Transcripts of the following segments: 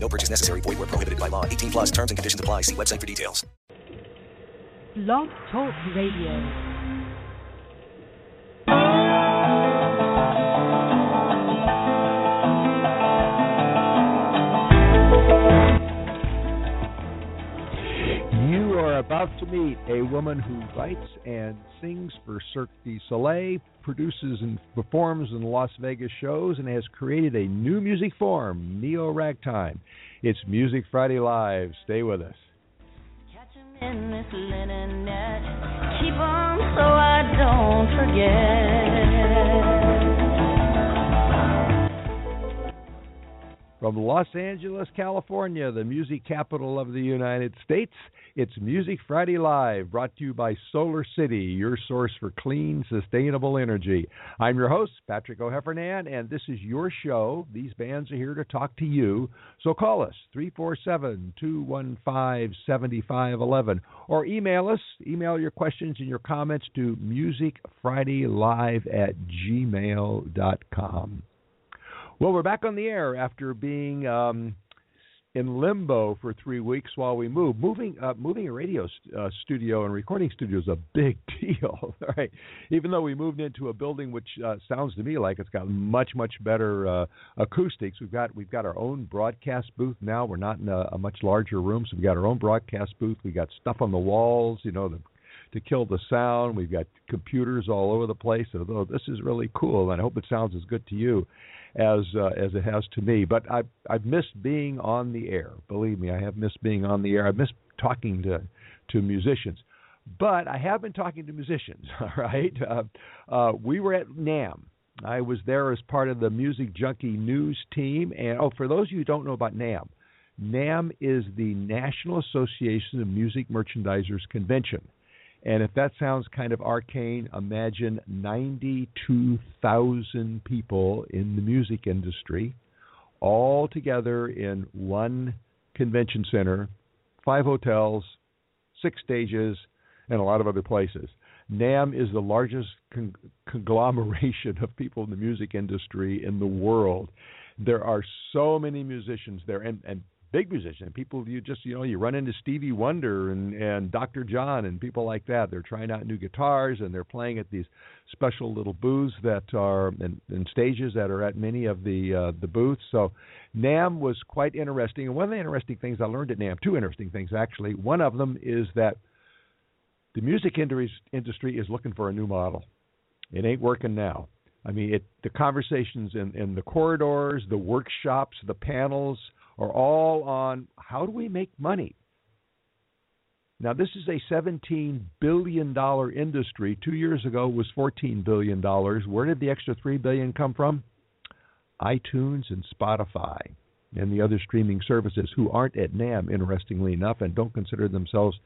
No purchase necessary. Void where prohibited by law. 18 plus terms and conditions apply. See website for details. Blog Talk Radio. You are about to meet a woman who writes and sings for Cirque du Soleil, produces and performs in Las Vegas shows, and has created a new music form, Neo Ragtime. It's Music Friday Live. Stay with us. in this linen net. Keep 'em so I don't forget. From Los Angeles, California, the music capital of the United States, it's Music Friday Live, brought to you by Solar City, your source for clean, sustainable energy. I'm your host, Patrick O'Heffernan, and this is your show. These bands are here to talk to you. So call us, 347 215 7511, or email us. Email your questions and your comments to musicfridaylive at gmail.com. Well, we're back on the air after being um, in limbo for three weeks while we move. Moving, uh, moving a radio st- uh, studio and recording studio is a big deal, right? Even though we moved into a building which uh, sounds to me like it's got much, much better uh, acoustics. We've got we've got our own broadcast booth now. We're not in a, a much larger room, so we've got our own broadcast booth. We got stuff on the walls, you know, the to kill the sound. We've got computers all over the place. Although this is really cool, and I hope it sounds as good to you as uh, as it has to me. But I've I've missed being on the air. Believe me, I have missed being on the air. I've missed talking to to musicians. But I have been talking to musicians. All right, uh, uh, we were at NAMM. I was there as part of the Music Junkie News team. And oh, for those of you who don't know about NAMM, NAMM is the National Association of Music Merchandisers Convention. And if that sounds kind of arcane, imagine 92,000 people in the music industry all together in one convention center, five hotels, six stages, and a lot of other places. NAMM is the largest con- conglomeration of people in the music industry in the world. There are so many musicians there, and, and big musicians, people you just you know you run into Stevie Wonder and and Dr. John and people like that. They're trying out new guitars and they're playing at these special little booths that are and, and stages that are at many of the uh, the booths. So NAMM was quite interesting. And one of the interesting things I learned at NAMM, two interesting things actually. One of them is that the music industry is looking for a new model. It ain't working now. I mean, it, the conversations in, in the corridors, the workshops, the panels are all on how do we make money. Now, this is a $17 billion industry. Two years ago was $14 billion. Where did the extra 3 billion come from? iTunes and Spotify and the other streaming services who aren't at NAMM, interestingly enough, and don't consider themselves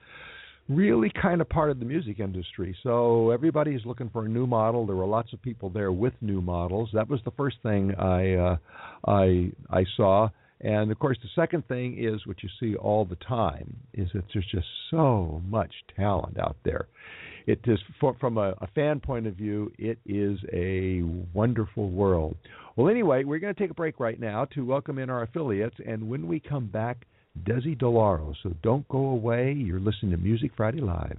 really kind of part of the music industry. So everybody is looking for a new model. There were lots of people there with new models. That was the first thing I uh, I I saw. And of course, the second thing is what you see all the time is that there's just so much talent out there. It is for, from a, a fan point of view, it is a wonderful world. Well, anyway, we're going to take a break right now to welcome in our affiliates, and when we come back, Dessy Di Lauro. So don't go away. You're listening to Music Friday Live.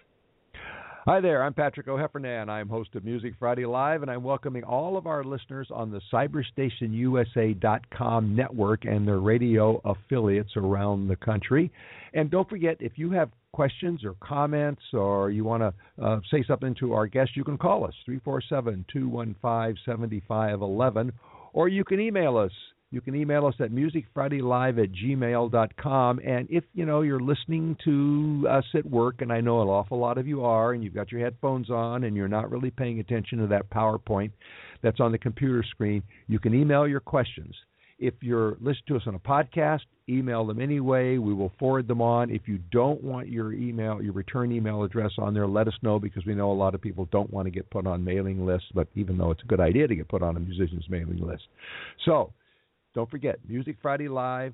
Hi there, I'm Patrick O'Heffernan. I'm host of Music Friday Live, and I'm welcoming all of our listeners on the CyberstationUSA.com network and their radio affiliates around the country. And don't forget, if you have questions or comments or you want to uh, say something to our guest, you can call us, 347 215 7511, or you can email us you can email us at musicfridaylive at gmail.com. And if, you know, you're listening to us at work, and I know an awful lot of you are, and you've got your headphones on and you're not really paying attention to that PowerPoint that's on the computer screen, you can email your questions. If you're listening to us on a podcast, email them anyway. We will forward them on. If you don't want your email, your return email address on there, let us know because we know a lot of people don't want to get put on mailing lists, but even though it's a good idea to get put on a musician's mailing list. So don't forget, Music Friday Live,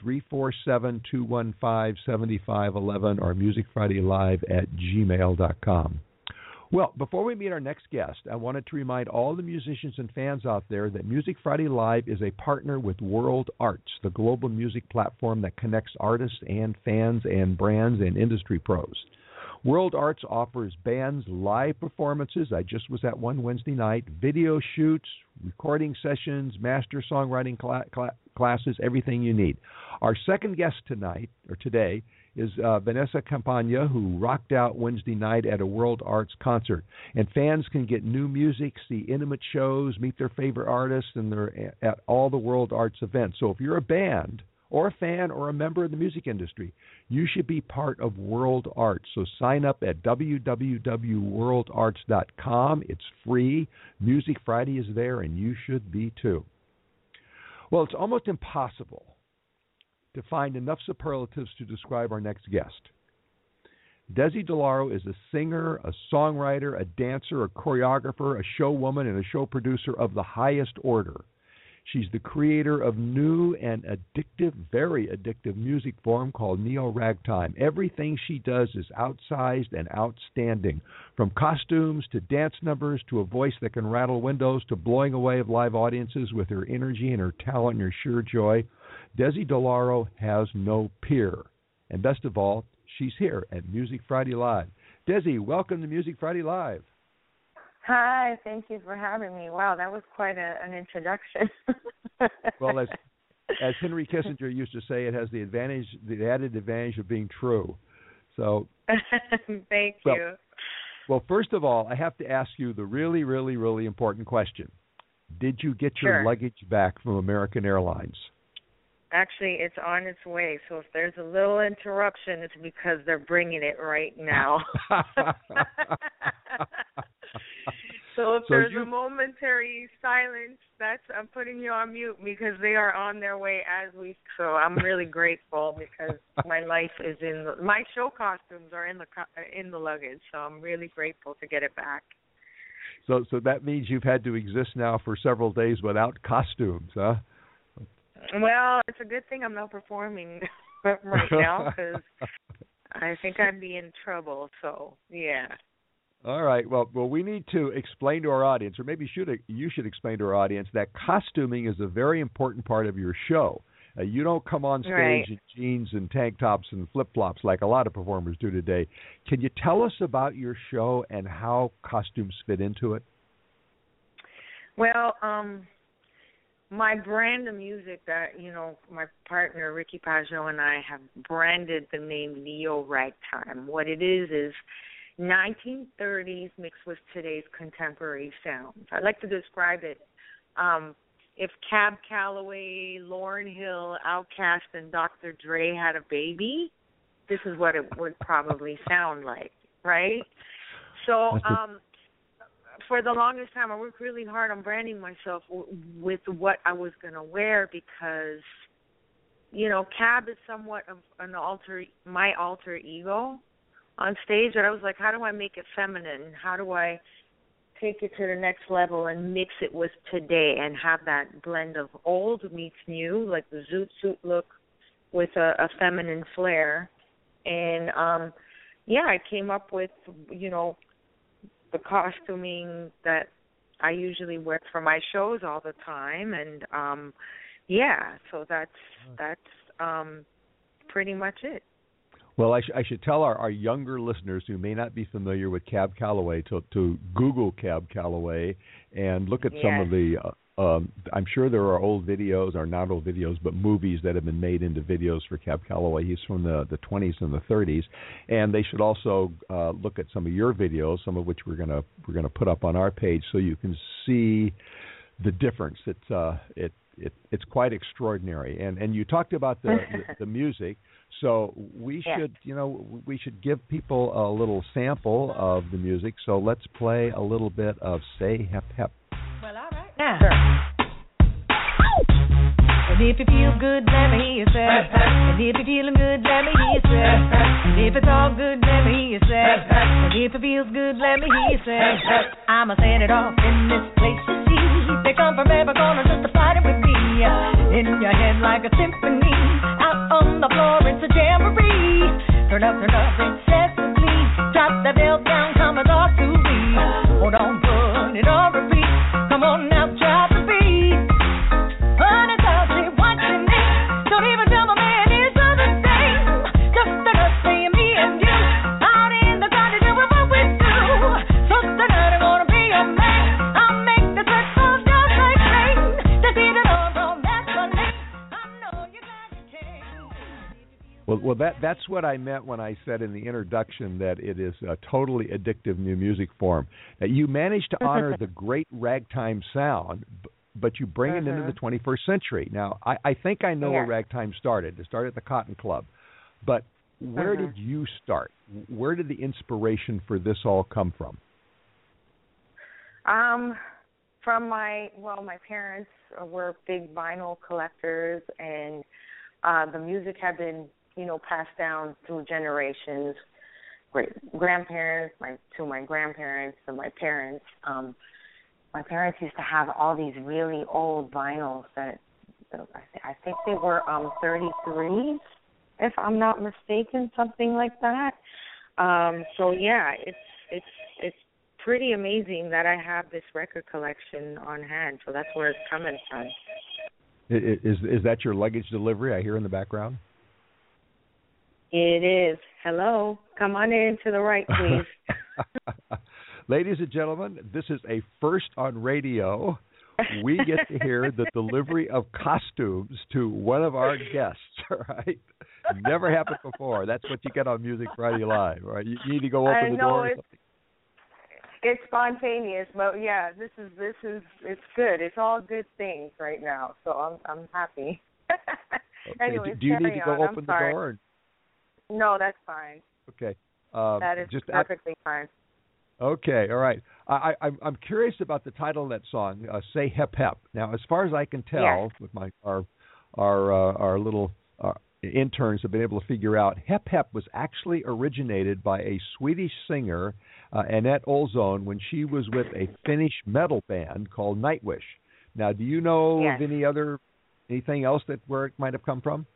347 215 7511 or musicfridaylive at gmail.com. Well, before we meet our next guest, I wanted to remind all the musicians and fans out there that Music Friday Live is a partner with World Arts, the global music platform that connects artists and fans and brands and industry pros. World Arts offers bands live performances. I just was at one Wednesday night, video shoots, recording sessions, master songwriting cl- cl- classes, everything you need. Our second guest tonight, or today, is uh, Vanessa Campagna, who rocked out Wednesday night at a World Arts concert. And fans can get new music, see intimate shows, meet their favorite artists, and they're at all the World Arts events. So if you're a band, or a fan or a member of the music industry, you should be part of World Arts. So sign up at www.worldarts.com. It's free. Music Friday is there, and you should be too. Well, it's almost impossible to find enough superlatives to describe our next guest. Dessy Di Lauro is a singer, a songwriter, a dancer, a choreographer, a showwoman, and a show producer of the highest order. She's the creator of new and addictive, very addictive music form called neo ragtime. Everything she does is outsized and outstanding, from costumes to dance numbers to a voice that can rattle windows to blowing away of live audiences with her energy and her talent and her sheer joy. Dessy Di Lauro has no peer. And best of all, she's here at Music Friday Live. Desi, welcome to Music Friday Live. Hi, thank you for having me. Wow, that was quite a, an introduction. well, as as Henry Kissinger used to say, it has the advantage, the added advantage of being true. So, thank well, you. Well, first of all, I have to ask you the really, really, really important question: Did you get your Sure. luggage back from American Airlines? Actually, it's on its way. So if there's a little interruption, it's because they're bringing it right now. so if So there's you- a momentary silence, that's I'm putting you on mute because they are on their way as we. So I'm really grateful because my life is in the, my show costumes are in the in the luggage. So I'm really grateful to get it back. so, so that means you've had to exist now for several days without costumes, huh? Well, it's a good thing I'm not performing right now because I think I'd be in trouble. So yeah. All right. Well, well, we need to explain to our audience, or maybe should you should explain to our audience that costuming is a very important part of your show. Uh, you don't come on stage Right. in jeans and tank tops and flip flops like a lot of performers do today. Can you tell us about your show and how costumes fit into it? Well, um, my brand of music that you know my partner Ricky Pageot and I have branded the name Neo Ragtime. What it is is 1930s mixed with today's contemporary sounds. I like to describe it. Um, if Cab Calloway, Lauryn Hill, Outkast, and Dr. Dre had a baby, this is what it would probably sound like, right? So, um, for the longest time, I worked really hard on branding myself w- with what I was going to wear because, you know, Cab is somewhat of an alter, my alter ego on stage. And I was like, how do I make it feminine? How do I take it to the next level and mix it with today and have that blend of old meets new, like the zoot suit look with a, a feminine flair. And um yeah, I came up with, you know, the costuming that I usually wear for my shows all the time and um yeah, so that's that's um pretty much it. Well, I, sh- I should tell our, our younger listeners who may not be familiar with Cab Calloway to, to Google Cab Calloway and look at some of the. Uh, um, I'm sure there are old videos, or not old videos, but movies that have been made into videos for Cab Calloway. He's from the the 20s and the 30s, and they should also uh, look at some of your videos, some of which we're gonna we're gonna put up on our page, so you can see the difference. It's uh, it it it's quite extraordinary. And and you talked about the the, the music. So we Yeah. should, you know, we should give people a little sample of the music. So let's play a little bit of "Say Hep Hep." And if you feel good, let me hear you say. And if you're feeling good, let me hear you say. And if it's all good, let me hear you say. And if it feels good, let me hear you say. I'ma set it off in this place you see. They come from every corner just to fight it with me. In your head like a symphony. On the floor, it's a jamboree. Turn up, turn up incessantly. Drop the bell Well, well, that that's what I meant when I said in the introduction that it is a totally addictive new music form. That you managed to honor the great ragtime sound, but you bring it into the 21st century. Now, I, I think I know where ragtime started. It started at the Cotton Club, but where Mhm. did you start? Where did the inspiration for this all come from? Um, from my well, my parents were big vinyl collectors, and uh, the music had been, you know, passed down through generations. Great grandparents, my to my grandparents, to my parents. Um, my parents used to have all these really old vinyls that I, think they were um 33s, if I'm not mistaken, something like that. Um, so yeah, it's it's it's pretty amazing that I have this record collection on hand. So that's where it's coming from. Is is that your luggage delivery I hear in the background? It is. Hello, come on in to the right, please. Ladies and gentlemen, this is a first on radio. We get to hear the delivery of costumes to one of our guests. All right, never happened before. That's what you get on Music Friday Live. All right, you, need to go open I the know door. or it's it's spontaneous, but yeah, this is this is it's good. It's all good things right now. So I'm I'm happy. Okay, Anyways, do, do you need to go on. I'm open the sorry. door? Or, No, that's fine. okay. Uh, That is just perfectly fine. Okay, all right. I, I'm curious about the title of that song, uh, "Say Hep Hep." Now, as far as I can tell, Yes. with my our our uh, our little uh, interns have been able to figure out, Hep Hep was actually originated by a Swedish singer, uh, Anette Olzon, when she was with a Finnish metal band called Nightwish. Now, do you know Yes. of any other anything else that where it might have come from?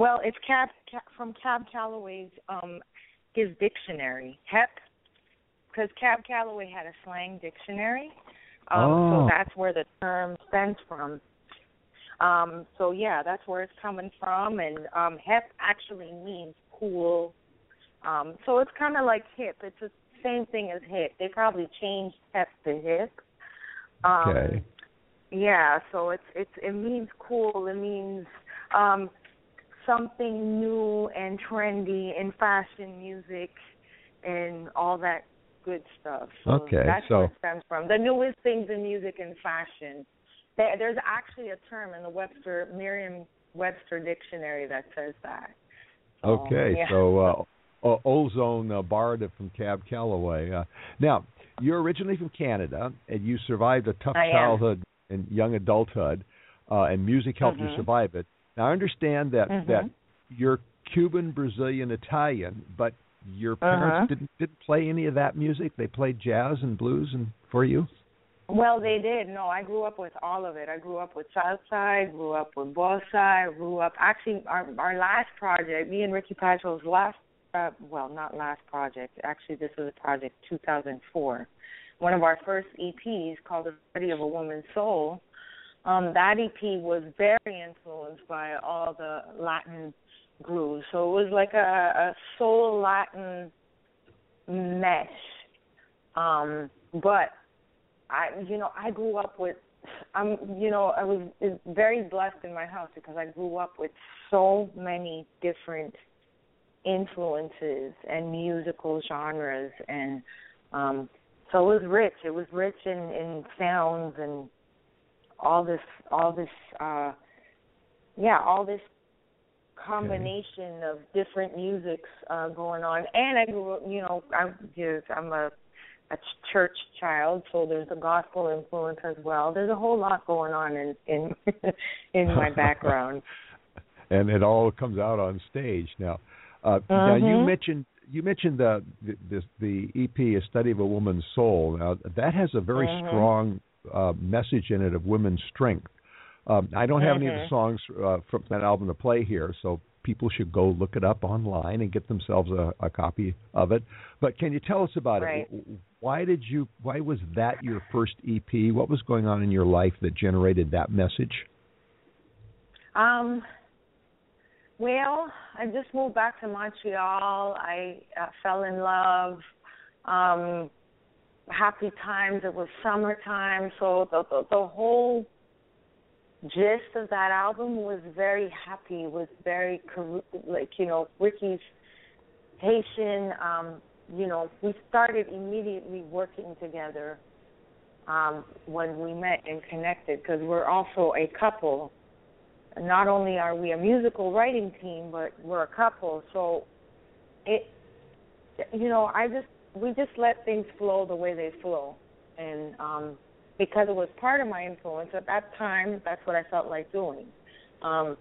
Well, it's Cab, Cab from Cab Calloway's um his dictionary. Hep because Cab Calloway had a slang dictionary. Um Oh. so that's where the term stems from. Um so yeah, that's where it's coming from and um hep actually means cool. Um so it's kind of like hip. It's the same thing as hip. They probably changed hep to hip. Um Okay. yeah, so it's it's it means cool. It means um something new and trendy in fashion, music, and all that good stuff. So Okay, that's so- where it stems from. The newest things in music and fashion. There, there's actually a term in the Webster Merriam-Webster dictionary that says that. So, Okay, yeah. so uh, Olzon uh, borrowed it from Cab Calloway. Uh, now, you're originally from Canada, and you survived a tough I am. childhood and young adulthood, uh, and music helped you Mhm. survive it. Now, I understand that Mhm. that you're Cuban, Brazilian, Italian, but your parents Uh-huh. didn't didn't play any of that music. They played jazz and blues, and for you. Well, they did. No, I grew up with all of it. I grew up with salsa. I grew up with bossa. I grew up. Actually, our our last project, me and Ricky Pageot's last. Uh, well, not last project. Actually, this was a project 2004. One of our first EPs called "The Study of a Woman's Soul." Um, that EP was very influenced by all the Latin grooves. So it was like a, a soul Latin mesh. Um, but I, you know, I grew up with. I'm, you know, I was very blessed in my house because I grew up with so many different influences and musical genres, and um, so it was rich. It was rich in in sounds and all this, all this, uh, yeah, all this combination okay. of different musics uh, going on. And I grew up, you know, I'm just, I'm a a church child, so there's a gospel influence as well. There's a whole lot going on in in in my background. and it all comes out on stage now. Uh, Now you Mhm. mentioned you mentioned the the, the the EP, a study of a woman's soul. Now that has a very Mhm. strong uh, message in it of women's strength. Um, I don't have any of the Mhm. songs uh, from that album to play here, so people should go look it up online and get themselves a, a copy of it. But can you tell us about Right. it? Why did you? Why was that your first EP? What was going on in your life that generated that message? Um, well, I just moved back to Montreal. I uh, fell in love. Um, happy times. It was summertime, so the, the the whole gist of that album was very happy. Was very like you know Ricky's Haitian. Um, you know, we started immediately working together um, when we met and connected because we're also a couple not only are we a musical writing team, but we're a couple. So it, you know, I just we just let things flow the way they flow, and um, because it was part of my influence at that time, that's what I felt like doing. Um,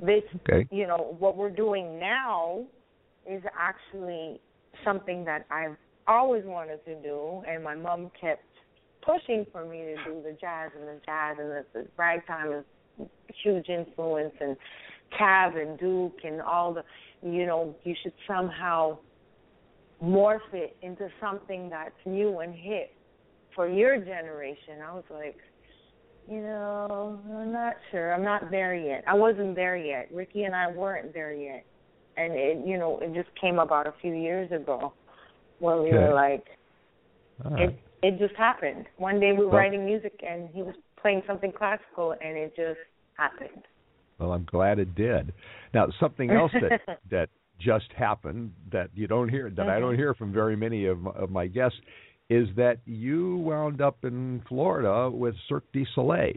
this, Okay. you know, what we're doing now is actually something that I've always wanted to do, and my mom kept pushing for me to do the jazz and the jazz and the, the ragtime is huge influence and Cab and Duke and all the you know, you should somehow morph it into something that's new and hip for your generation. I was like, you know, I'm not sure. I'm not there yet. I wasn't there yet. Ricky and I weren't there yet. And it you know, it just came about a few years ago when we Okay. were like right. it it just happened. One day we were Well- writing music and he was playing something classical and it just happened. Well, I'm glad it did. Now, something else that that just happened that you don't hear that I don't hear from very many of my, of my guests is that you wound up in Florida with Cirque du Soleil.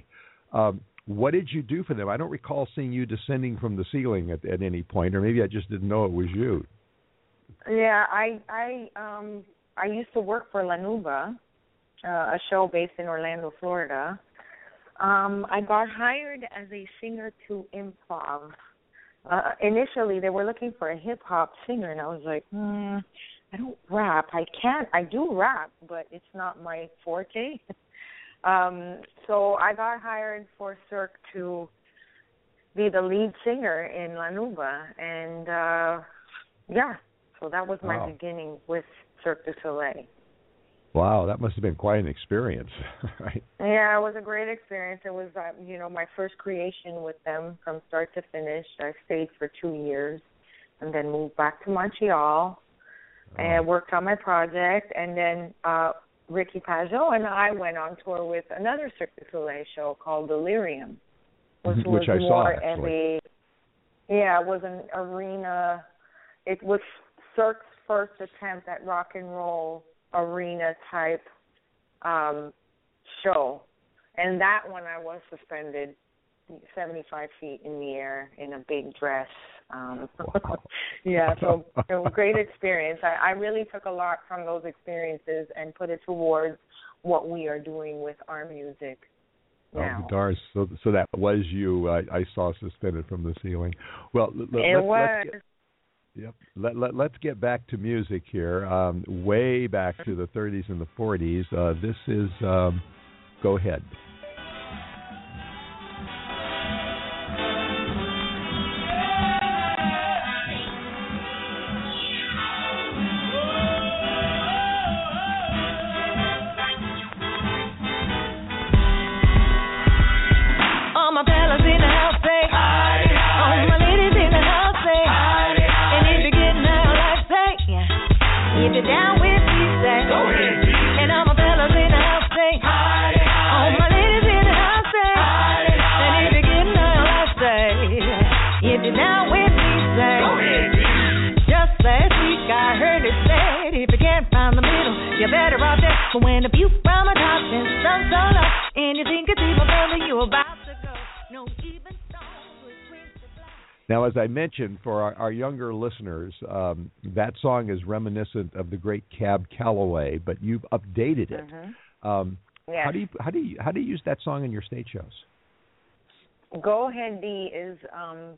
Um, what did you do for them? I don't recall seeing you descending from the ceiling at, at any point, or maybe I just didn't know it was you. Yeah, I I um I used to work for La Nouba, uh, a show based in Orlando, Florida. Um, I got hired as a singer to improv. Uh, initially, they were looking for a hip hop singer, and I was like, hmm, I don't rap. I can't. I do rap, but it's not my forte. um, so I got hired for Cirque to be the lead singer in La Nouba, and uh, yeah, so that was my Wow. beginning with Cirque du Soleil. Wow, that must have been quite an experience, right? Yeah, it was a great experience. It was, uh, you know, my first creation with them from start to finish. I stayed for two years, and then moved back to Montreal, and worked on my project. And then uh Ricky Pageot and I went on tour with another Cirque du Soleil show called Delirium, which Mhm, was I saw, more actually. of a, yeah, it was an arena. It was Cirque's first attempt at rock and roll arena type um show. And that one I was suspended 75 feet in the air in a big dress. Um Wow. yeah, so it was a great experience. I, I really took a lot from those experiences and put it towards what we are doing with our music now. Oh, darn! So, so that was you. I, I saw suspended from the ceiling. Well, it let's, was. let's get, Yep. Let, let, let's get back to music here. Um, way back to the 30s and the 40s. Uh, this is um, Go Ahead. Off just going a view from a top and sun solo. And you think it's even further you're about to go. No, even now, as I mentioned, for our, our younger listeners, um, that song is reminiscent of the great Cab Calloway, but you've updated it. Mm-hmm. Um, yes. How do you how do you how do you use that song in your stage shows? Go Ahead D is um,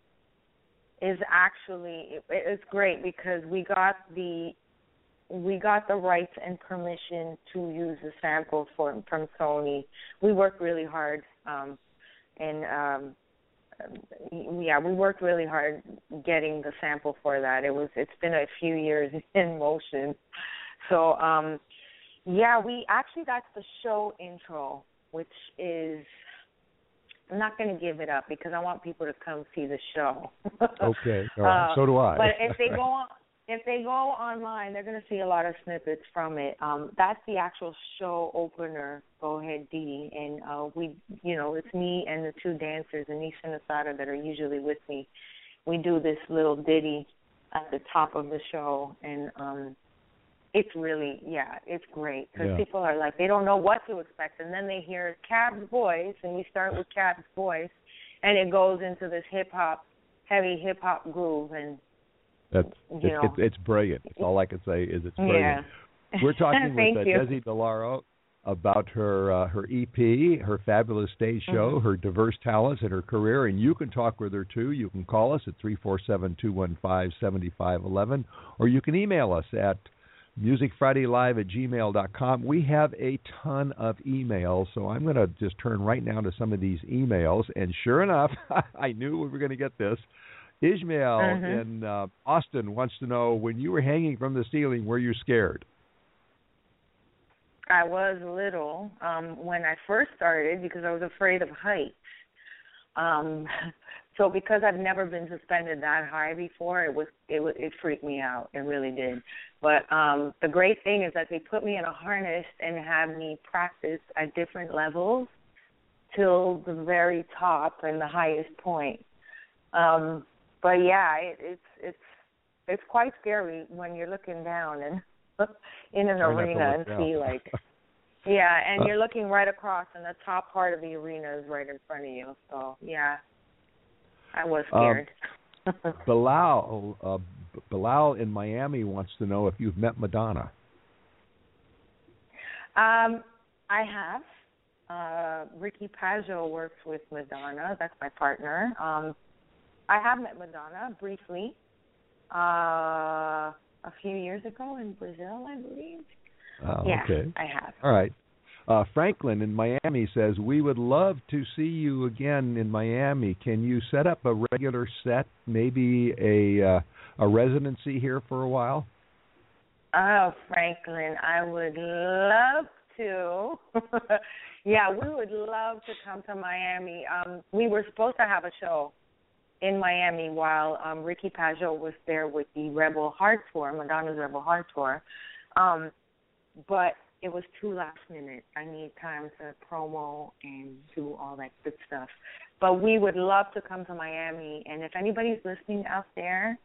is actually it, it's great because we got the we got the rights and permission to use the sample for from Sony. We worked really hard, um, and um, yeah, we worked really hard getting the sample for that. It was it's been a few years in motion. So um yeah, we actually that's the show intro, which is I'm not going to give it up because I want people to come see the show. okay, uh, so do I. but if they go on, if they go online, they're going to see a lot of snippets from it. Um, that's the actual show opener. Go ahead, Dee, and uh, we, you know, it's me and the two dancers, Anisha and Asada, that are usually with me. We do this little ditty at the top of the show, and um, it's really, yeah, it's great because Yeah. people are like they don't know what to expect, and then they hear Cab's voice, and we start with Cab's voice, and it goes into this hip hop, heavy hip hop groove, and That's you it's, know. it's, it's brilliant. All I can say is it's brilliant. yeah. We're talking with uh. Dessy Di Lauro about her uh, her EP, her fabulous stage show, Mm-hmm. her diverse talents, and her career. And you can talk with her too. You can call us at three four seven two one five seventy five eleven, or you can email us at musicfridaylive at gmail dot com. We have a ton of emails, so I'm going to just turn right now to some of these emails. And sure enough, I knew we were going to get this. Ishmael in uh, Austin wants to know when you were hanging from the ceiling, were you scared? I was little um when I first started because I was afraid of heights. Um so because I've never been suspended that high before, it was it was it freaked me out. It really did. But um the great thing is that they put me in a harness and had me practice at different levels till the very top and the highest point. Um but yeah, it, it's it's it's quite scary when you're looking down and in an Try arena and down. see like yeah, and Uh, you're looking right across, and the top part of the arena is right in front of you. So yeah, I was Um, scared. Bilal, uh, Bilal in Miami wants to know if you've met Madonna. um, I have. Uh, Ricky Pageot works with Madonna. That's my partner. Um, I have met Madonna briefly, uh, a few years ago in Brazil, I believe. Oh, yeah, okay. I have. All right. Uh, Franklin in Miami says we would love to see you again in Miami. Can you set up a regular set, maybe a uh, a residency here for a while? Oh, Franklin, I would love to. yeah, we would love to come to Miami. Um, we were supposed to have a show in Miami while um, Ricky Pageot was there with the Rebel Heart Tour, Madonna's Rebel Heart Tour. Um, but it was too last minute. I need time to promo and do all that good stuff. But we would love to come to Miami. And if anybody's listening out there,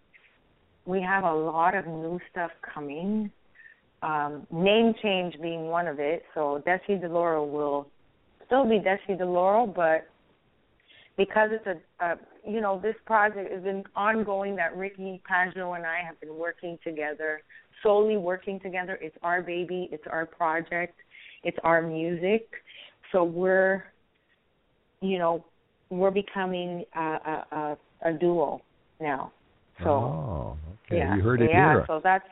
we have a lot of new stuff coming. Um, name change being one of it. So Dessy Di Lauro will still be Dessy Di Lauro, but because it's a, a you know this project has been ongoing that Ricky Pageot and I have been working together, solely working together. It's our baby, it's our project, it's our music. So we're, you know, we're becoming a a, a, a duo now. So oh, okay. yeah, You heard it yeah. here. So that's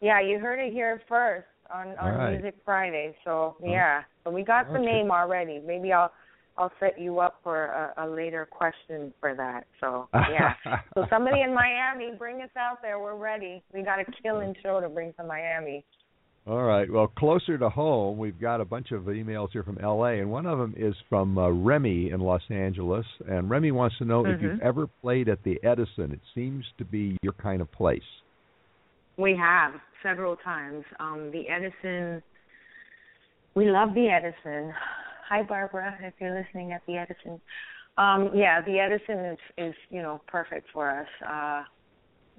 yeah, you heard it here first on on right. Music Friday. So yeah, so we got the name already. Maybe I'll I'll set you up for a, a later question for that. So yeah, so somebody in Miami, bring us out there. We're ready. We got a killing show to bring to Miami. All right. Well, closer to home, we've got a bunch of emails here from L.A., and one of them is from uh, Remy in Los Angeles. And Remy wants to know if you've Mhm. ever played at the Edison. It seems to be your kind of place. We have several times. Um, the Edison. We love the Edison. Hi, Barbara, if you're listening at the Edison. Um, yeah, the Edison is is you know perfect for us. Uh,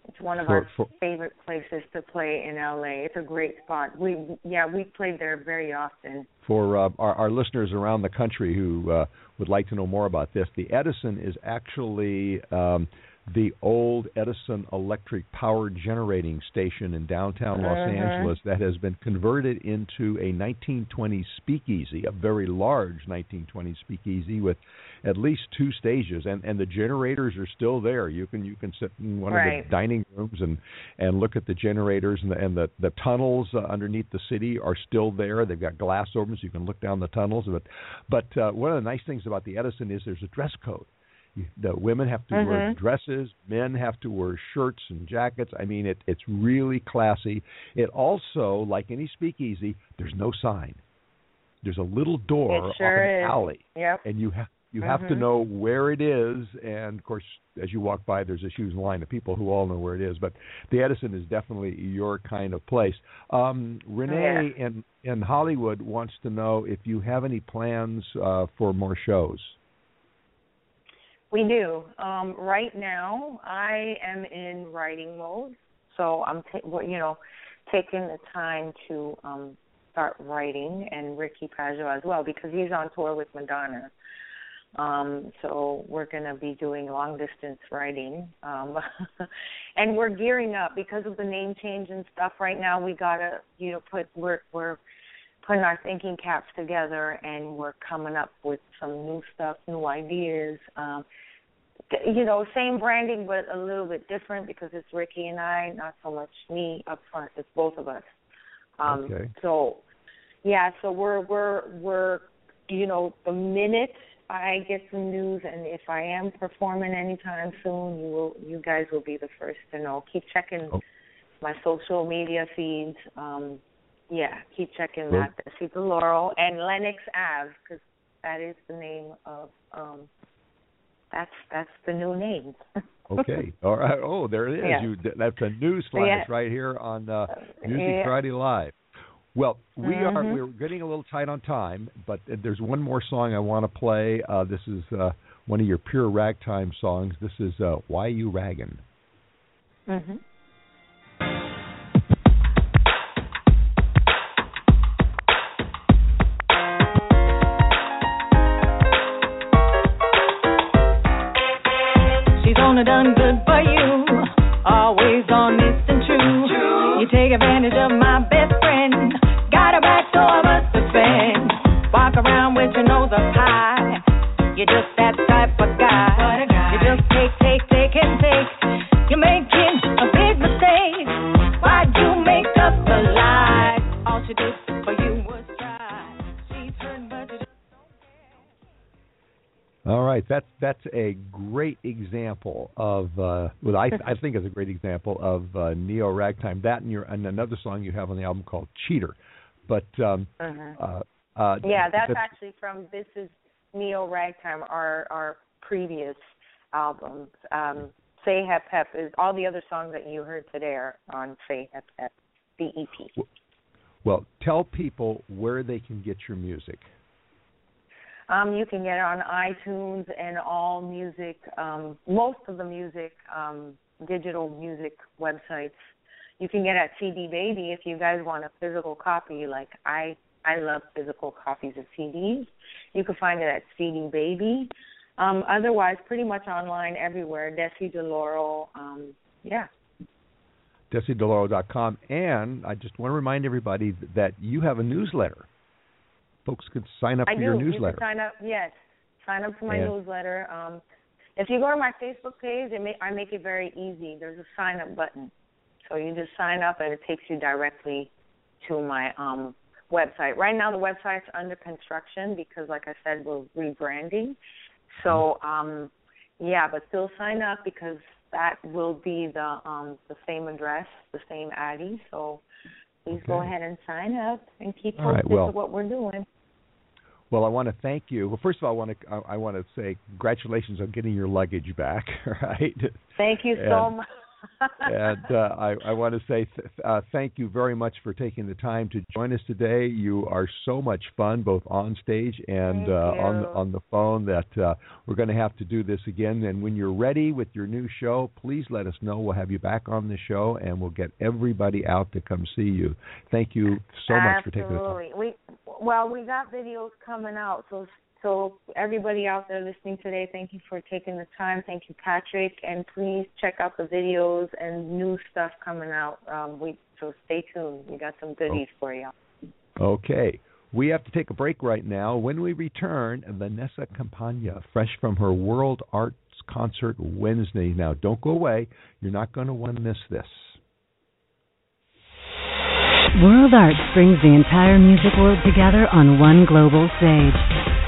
It's one of For- our for- favorite places to play in LA. It's a great spot. We yeah, we played there very often. For uh, our, our listeners around the country who uh, would like to know more about this, the Edison is actually um, the old Edison Electric Power Generating Station in downtown Los Mhm. Angeles that has been converted into a 1920s speakeasy, a very large 1920s speakeasy with at least two stages, and and the generators are still there. You can you can sit in one of the dining rooms and and look at the generators and the and the the tunnels uh, underneath the city are still there. They've got glass over them so you can look down the tunnels. But but uh, one of the nice things about the Edison is there's a dress code. The women have to wear Mhm. dresses, men have to wear shirts and jackets. I mean, it it's really classy. It also, like any speakeasy, there's no sign. There's a little door It off an is. alley Yep. and you have you have to Mhm. know where it is and of course as you walk by there's a huge line of people who all know where it is but the edison is definitely your kind of place um renee in in hollywood wants to know if you have any plans uh for more shows We do. Um, right now, I am in writing mode, so I'm, ta- you know, taking the time to um, start writing, and Ricky Pageot as well because he's on tour with Madonna. Um, so we're going to be doing long distance writing, um, and we're gearing up because of the name change and stuff. Right now, we gotta, you know, put we're we're putting our thinking caps together and we're coming up with some new stuff, new ideas. Um you know, same branding but a little bit different because it's Ricky and I, not so much me up front, it's both of us. Um Okay. so yeah, so we're we're we're you know, the minute I get some news and if I am performing anytime soon, you will you guys will be the first to know. Keep checking Oh. my social media feeds. Um yeah, keep checking that. See the Laurel and Lenox Ave because that is the name of um that's that's the new name. okay all right oh there it is Yeah. you that's a news flash Yeah. right here on uh music Yeah. friday live well, we are Mhm. we're getting a little tight on time, but there's one more song I want to play. Uh, this is uh, one of your pure ragtime songs. This is uh, "Why You Raggin'." Mm-hmm. That's that's a great example of uh, what I I think is a great example of uh, neo ragtime. That and your and another song you have on the album called "Cheater," but um, Mhm. uh, uh, Yeah, that's actually from This Is Neo Ragtime, our our previous albums. Um, Say Hep Hep is all the other songs that you heard today are on Say Hep Hep, the E EP. well. Tell people where they can get your music. Um, you can get it on iTunes and all music, um, most of the music, um, digital music websites. You can get it at CD Baby if you guys want a physical copy. Like I, I love physical copies of CDs. You can find it at CD Baby. Um, otherwise, pretty much online everywhere. Dessy Di Lauro. Um, yeah. DesiDeloro.com. And I just want to remind everybody that you have a newsletter. Folks can sign up I for do. your You newsletter. can sign up. Yes, sign up for my Yeah. newsletter. Um, if you go to my Facebook page, it may, I make it very easy. There's a sign up button, so you just sign up and it takes you directly to my um, website. Right now, the website's under construction because, like I said, we're rebranding. So, um, yeah, but still sign up because that will be the um, the same address, the same ID. So. Please go ahead and sign up and keep All right, posted well- to what we're doing. Well, I want to thank you. Well, first of all, I want to I, want to say congratulations on getting your luggage back. Right? Thank you so much. and uh, I, I want to say th- uh, thank you very much for taking the time to join us today. You are so much fun, both on stage and uh, on on the phone. That uh, we're going to have to do this again. And when you're ready with your new show, please let us know. We'll have you back on the show, and we'll get everybody out to come see you. Thank you so Absolutely. much for taking the time. We well, we got videos coming out, so so everybody out there listening today, thank you for taking the time. Thank you, Patrick, and please check out the videos and new stuff coming out. Um, we so stay tuned. We got some goodies oh. for you. Okay. We have to take a break right now. When we return, Vanessa Campagna, fresh from her World Arts concert Wednesday. Now, don't go away. You're not going to want to miss this. World Arts brings the entire music world together on one global stage.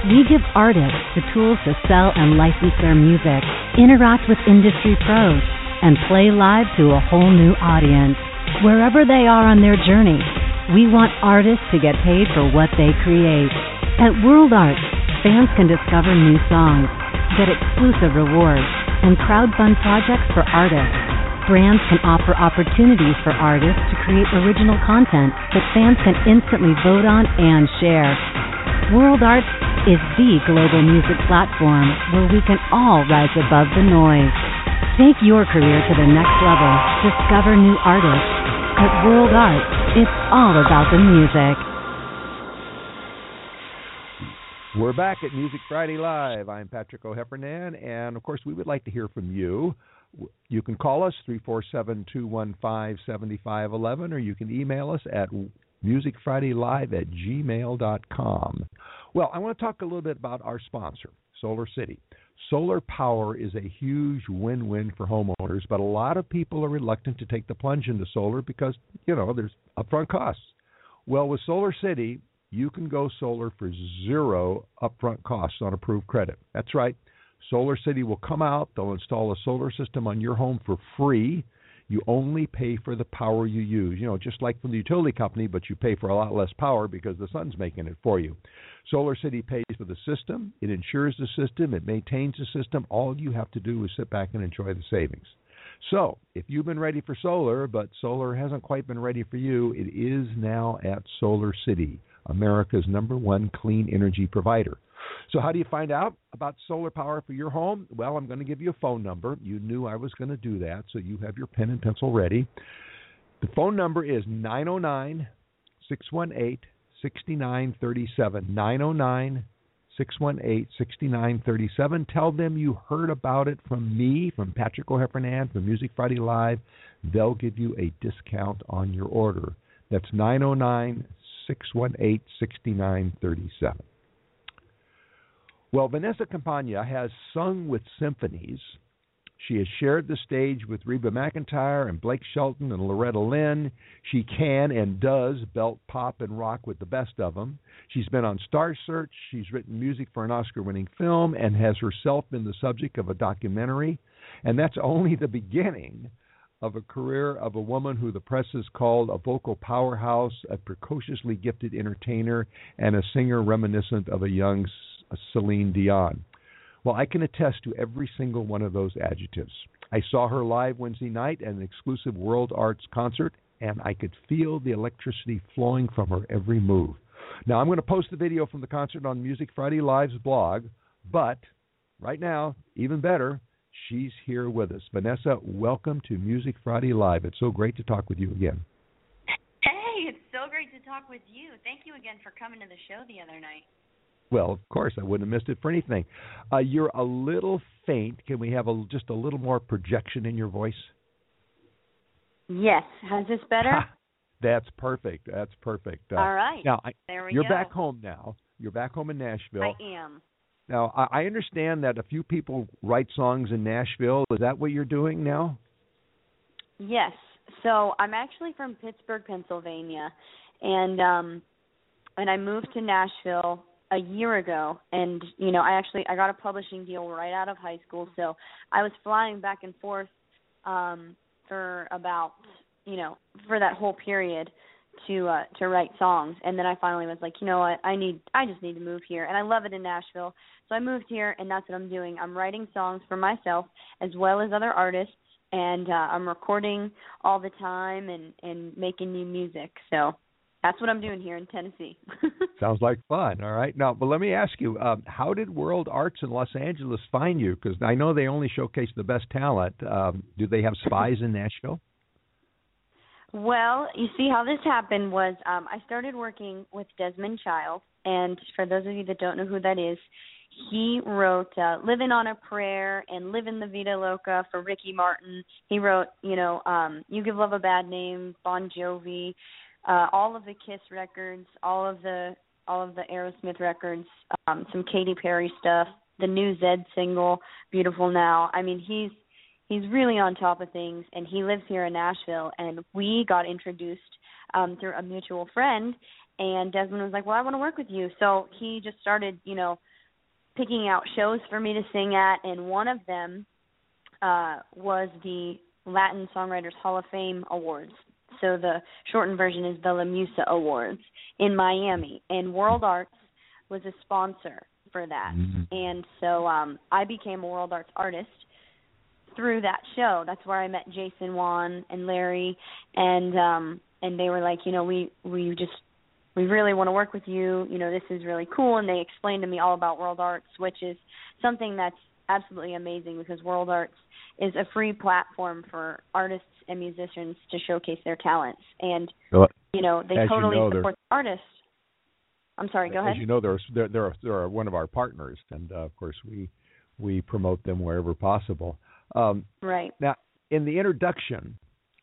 We give artists the tools to sell and license their music, interact with industry pros, and play live to a whole new audience. Wherever they are on their journey, we want artists to get paid for what they create. At World Arts, fans can discover new songs, get exclusive rewards, and crowdfund projects for artists brands can offer opportunities for artists to create original content that fans can instantly vote on and share. World Arts is the global music platform where we can all rise above the noise. Take your career to the next level. Discover new artists. At World Arts, it's all about the music. We're back at Music Friday Live. I'm Patrick O'Heffernan, and of course, we would like to hear from you. You can call us 347 215 7511, or you can email us at musicfridaylive at gmail.com. Well, I want to talk a little bit about our sponsor, Solar City. Solar power is a huge win win for homeowners, but a lot of people are reluctant to take the plunge into solar because, you know, there's upfront costs. Well, with Solar City, you can go solar for zero upfront costs on approved credit. That's right. Solar City will come out, they'll install a solar system on your home for free. You only pay for the power you use. You know, just like from the utility company, but you pay for a lot less power because the sun's making it for you. Solar City pays for the system, it insures the system, it maintains the system. All you have to do is sit back and enjoy the savings. So, if you've been ready for solar, but solar hasn't quite been ready for you, it is now at Solar City, America's number one clean energy provider. So, how do you find out about solar power for your home? Well, I'm going to give you a phone number. You knew I was going to do that, so you have your pen and pencil ready. The phone number is 909 618 6937. 909 618 6937. Tell them you heard about it from me, from Patrick O'Heffernan, from Music Friday Live. They'll give you a discount on your order. That's 909 618 6937. Well, Vanessa Campagna has sung with symphonies. She has shared the stage with Reba McEntire and Blake Shelton and Loretta Lynn. She can and does belt pop and rock with the best of them. She's been on Star Search. She's written music for an Oscar winning film and has herself been the subject of a documentary. And that's only the beginning of a career of a woman who the press has called a vocal powerhouse, a precociously gifted entertainer, and a singer reminiscent of a young Celine Dion. Well, I can attest to every single one of those adjectives. I saw her live Wednesday night at an exclusive World Arts concert, and I could feel the electricity flowing from her every move. Now, I'm going to post the video from the concert on Music Friday Live's blog, but right now, even better, she's here with us. Vanessa, welcome to Music Friday Live. It's so great to talk with you again. Hey, it's so great to talk with you. Thank you again for coming to the show the other night. Well, of course, I wouldn't have missed it for anything. Uh, you're a little faint. Can we have a, just a little more projection in your voice? Yes. How's this better? That's perfect. That's perfect. Uh, All right. Now, I, there we you're go. back home now. You're back home in Nashville. I am. Now, I, I understand that a few people write songs in Nashville. Is that what you're doing now? Yes. So I'm actually from Pittsburgh, Pennsylvania, and um, and I moved to Nashville a year ago and you know i actually i got a publishing deal right out of high school so i was flying back and forth um for about you know for that whole period to uh to write songs. And then i finally was like you know what? I need i just need to move here. And i love it in nashville. So i moved here and that's what i'm doing. I'm writing songs for myself as well as other artists and uh, I'm recording all the time and and making new music. So that's what I'm doing here in Tennessee. Sounds like fun. All right. Now, but let me ask you, um, how did World Arts in Los Angeles find you? Because I know they only showcase the best talent. Um, do they have spies in Nashville? Well, you see how this happened was um, I started working with Desmond Child, and for those of you that don't know who that is, he wrote uh, "Living on a Prayer" and "Living the Vida Loca" for Ricky Martin. He wrote, you know, um, "You Give Love a Bad Name," Bon Jovi, uh, all of the Kiss records, all of the all of the Aerosmith records, um, some Katy Perry stuff, the new Zedd single, "Beautiful Now." I mean, he's he's really on top of things and he lives here in Nashville and we got introduced um through a mutual friend and Desmond was like, "Well, I want to work with you." So he just started, you know, picking out shows for me to sing at and one of them uh was the Latin Songwriters Hall of Fame Awards. So the shortened version is the La Musa Awards in Miami and World Arts was a sponsor for that. Mm-hmm. And so um I became a World Arts artist through that show. That's where I met Jason Wan and Larry and um and they were like, you know, we we just we really want to work with you. You know, this is really cool and they explained to me all about World Arts, which is something that's absolutely amazing because World Arts is a free platform for artists and musicians to showcase their talents and Well, you know, they as you totally know, support the artists. I'm sorry, go ahead. As you know, they're they're they're, they're one of our partners, and uh, of course we we promote them wherever possible. Um, Right. Now, in the introduction,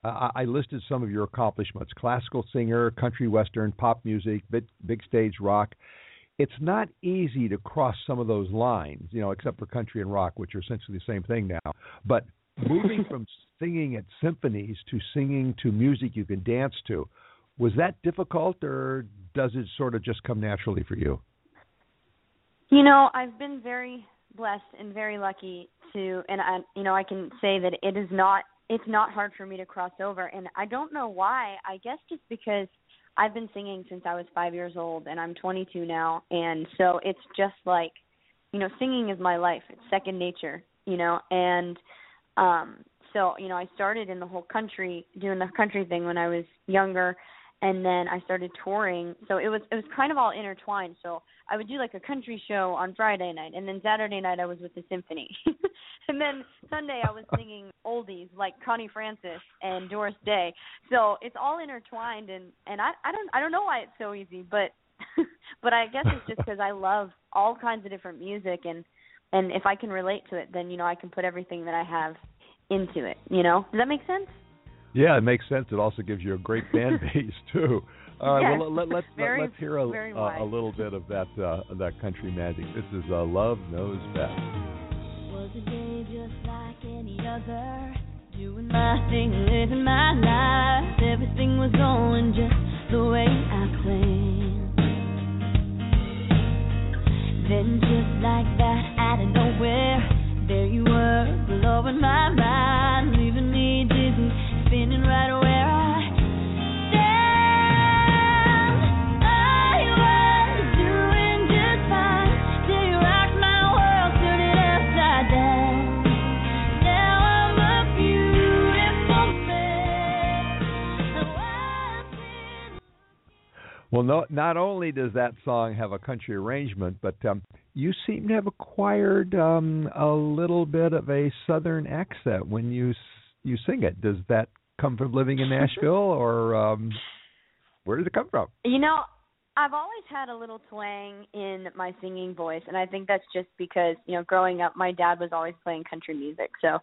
uh, I I listed some of your accomplishments: classical singer, country western, pop music, big, big stage rock. It's not easy to cross some of those lines, you know, except for country and rock, which are essentially the same thing now. But moving from singing at symphonies to singing to music you can dance to, was that difficult, or does it sort of just come naturally for you? You know, I've been very blessed and very lucky to and I you know, I can say that it is not it's not hard for me to cross over and I don't know why. I guess just because I've been singing since I was 5 years old and I'm 22 now and so it's just like you know, singing is my life. It's second nature, you know, and um so, you know, I started in the whole country doing the country thing when I was younger and then I started touring. So it was it was kind of all intertwined. So I would do like a country show on Friday night, and then Saturday night I was with the symphony, and then Sunday I was singing oldies like Connie Francis and Doris Day. So it's all intertwined, and and I I don't I don't know why it's so easy, but but I guess it's just because I love all kinds of different music, and and if I can relate to it, then you know I can put everything that I have into it. You know, does that make sense? Yeah, it makes sense. It also gives you a great fan base too. All right, Yes. well let, let's Very- let, us hear a, very a, a little bit of that uh, that country magic. This is uh, Love Knows Best. Was a day just like any other. Doing my thing, living my life. Everything was going just the way I planned. Then, just like that, out of nowhere, there you were, blowing my mind, no, not only does that song have a country arrangement, but um, you seem to have acquired um, a little bit of a southern accent when you you sing it. Does that come from living in Nashville, or um, where does it come from? You know, I've always had a little twang in my singing voice, and I think that's just because you know, growing up, my dad was always playing country music, so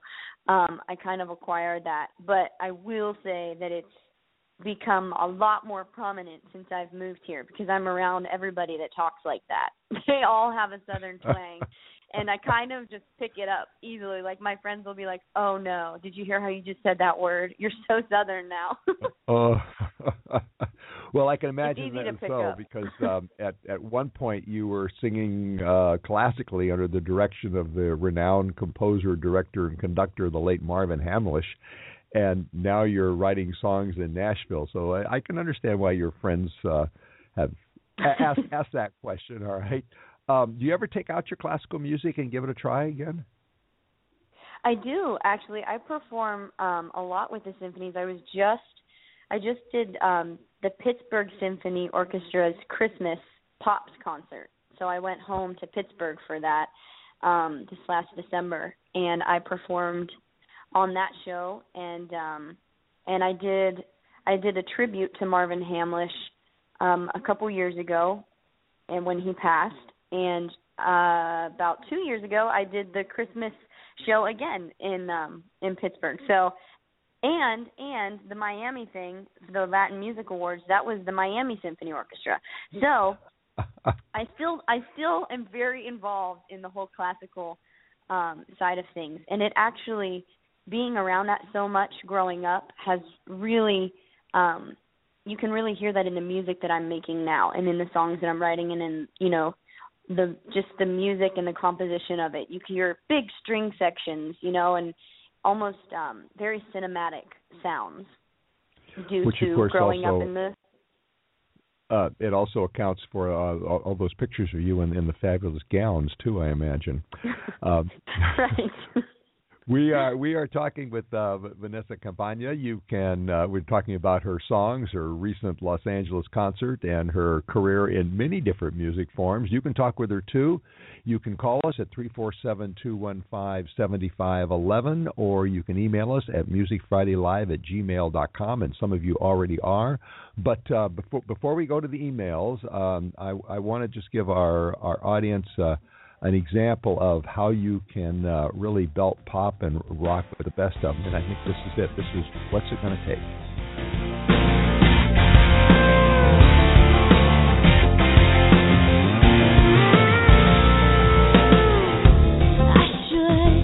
um I kind of acquired that. But I will say that it's become a lot more prominent since I've moved here because I'm around everybody that talks like that. They all have a southern twang. And I kind of just pick it up easily. Like my friends will be like, "Oh no, did you hear how you just said that word? You're so southern now." Oh, well, I can imagine that so up. because um, at at one point you were singing uh, classically under the direction of the renowned composer, director, and conductor, the late Marvin Hamlisch, and now you're writing songs in Nashville. So I, I can understand why your friends uh, have asked asked that question. All right. Um, do you ever take out your classical music and give it a try again? I do actually. I perform um a lot with the symphonies. I was just I just did um the Pittsburgh Symphony Orchestra's Christmas Pops concert. So I went home to Pittsburgh for that um this last December and I performed on that show and um and I did I did a tribute to Marvin Hamlisch um a couple years ago and when he passed and uh about 2 years ago I did the Christmas show again in um in Pittsburgh. So and and the Miami thing, the Latin Music Awards, that was the Miami Symphony Orchestra. So I still I still am very involved in the whole classical um side of things. And it actually being around that so much growing up has really um you can really hear that in the music that I'm making now and in the songs that I'm writing and in you know the just the music and the composition of it. You can hear big string sections, you know, and almost um very cinematic sounds due Which, of to course, growing also- up in the Uh, it also accounts for uh, all, all those pictures of you in, in the fabulous gowns too. I imagine. Um, right. We are we are talking with uh, Vanessa Campagna. You can uh, we're talking about her songs, her recent Los Angeles concert, and her career in many different music forms. You can talk with her too. You can call us at three four seven two one five seventy five eleven, or you can email us at musicfridaylive at gmail dot com. And some of you already are. But uh, before before we go to the emails, um, I, I want to just give our our audience. Uh, an example of how you can uh, really belt pop and rock with the best of them. And I think this is it. This is what's it going to take. I should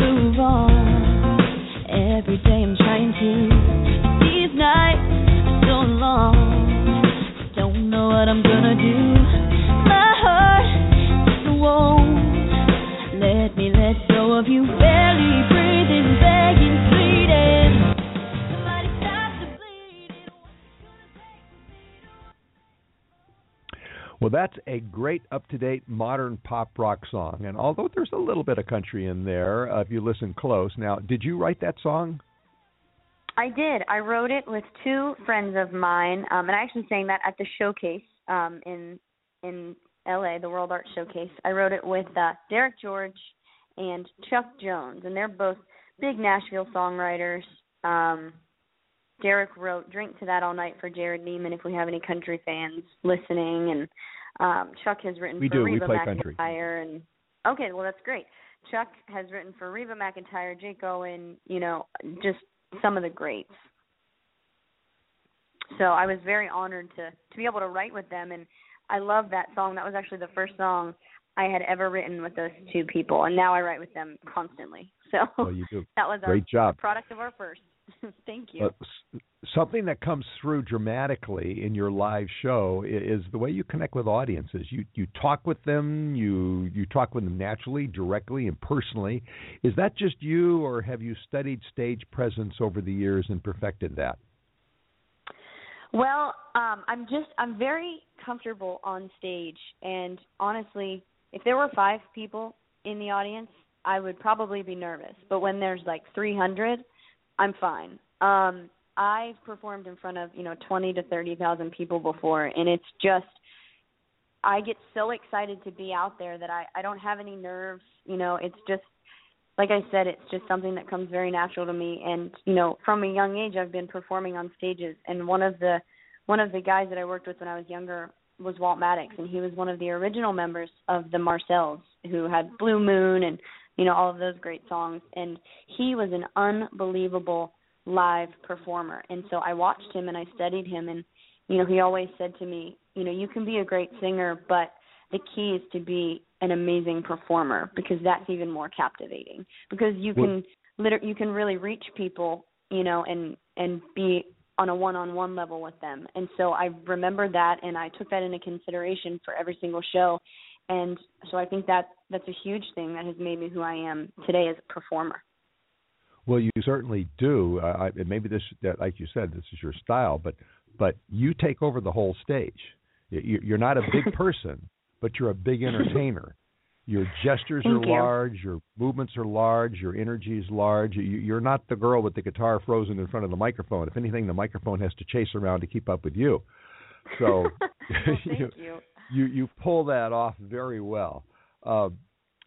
move on. Every day I'm trying to. Well, that's a great up to date modern pop rock song. And although there's a little bit of country in there, uh, if you listen close. Now, did you write that song? I did. I wrote it with two friends of mine, um, and I actually sang that at the showcase um, in in LA, the World Art Showcase. I wrote it with uh, Derek George and Chuck Jones, and they're both big Nashville songwriters. Um, Derek wrote "Drink to That All Night" for Jerrod Niemann. If we have any country fans listening, and um, Chuck has written We for do. We Reba play McIntyre. country. And okay, well that's great. Chuck has written for Reba McEntire, Jake Owen, you know, just some of the greats. So I was very honored to to be able to write with them, and I love that song. That was actually the first song I had ever written with those two people, and now I write with them constantly. So Well, you do. that was a Great our job. product of our first. Thank you. Uh, something that comes through dramatically in your live show i- is the way you connect with audiences. You you talk with them, you you talk with them naturally, directly, and personally. Is that just you, or have you studied stage presence over the years and perfected that? Well, um, I'm just I'm very comfortable on stage, and honestly, if there were five people in the audience, I would probably be nervous. But when there's like 300, I'm fine. Um, I've performed in front of you know 20 to 30 thousand people before, and it's just I get so excited to be out there that I I don't have any nerves. You know, it's just like I said, it's just something that comes very natural to me. And you know, from a young age, I've been performing on stages. And one of the one of the guys that I worked with when I was younger was Walt Maddox, and he was one of the original members of the Marcels, who had Blue Moon and you know all of those great songs. And he was an unbelievable live performer. And so I watched him and I studied him, and you know he always said to me, you know, you can be a great singer, but the key is to be an amazing performer because that's even more captivating because you can liter- you can really reach people you know and and be on a one-on-one level with them and so i remembered that and i took that into consideration for every single show and so i think that that's a huge thing that has made me who i am today as a performer Well, you certainly do. Uh, I, maybe this, like you said, this is your style, but but you take over the whole stage. You- You're not a big person, but you're a big entertainer, Your gestures Thank are you. large. Your movements are large. Your energy is large. You, you're not the girl with the guitar frozen in front of the microphone. If anything, the microphone has to chase around to keep up with you. So Well, thank you, you. You you pull that off very well. Uh,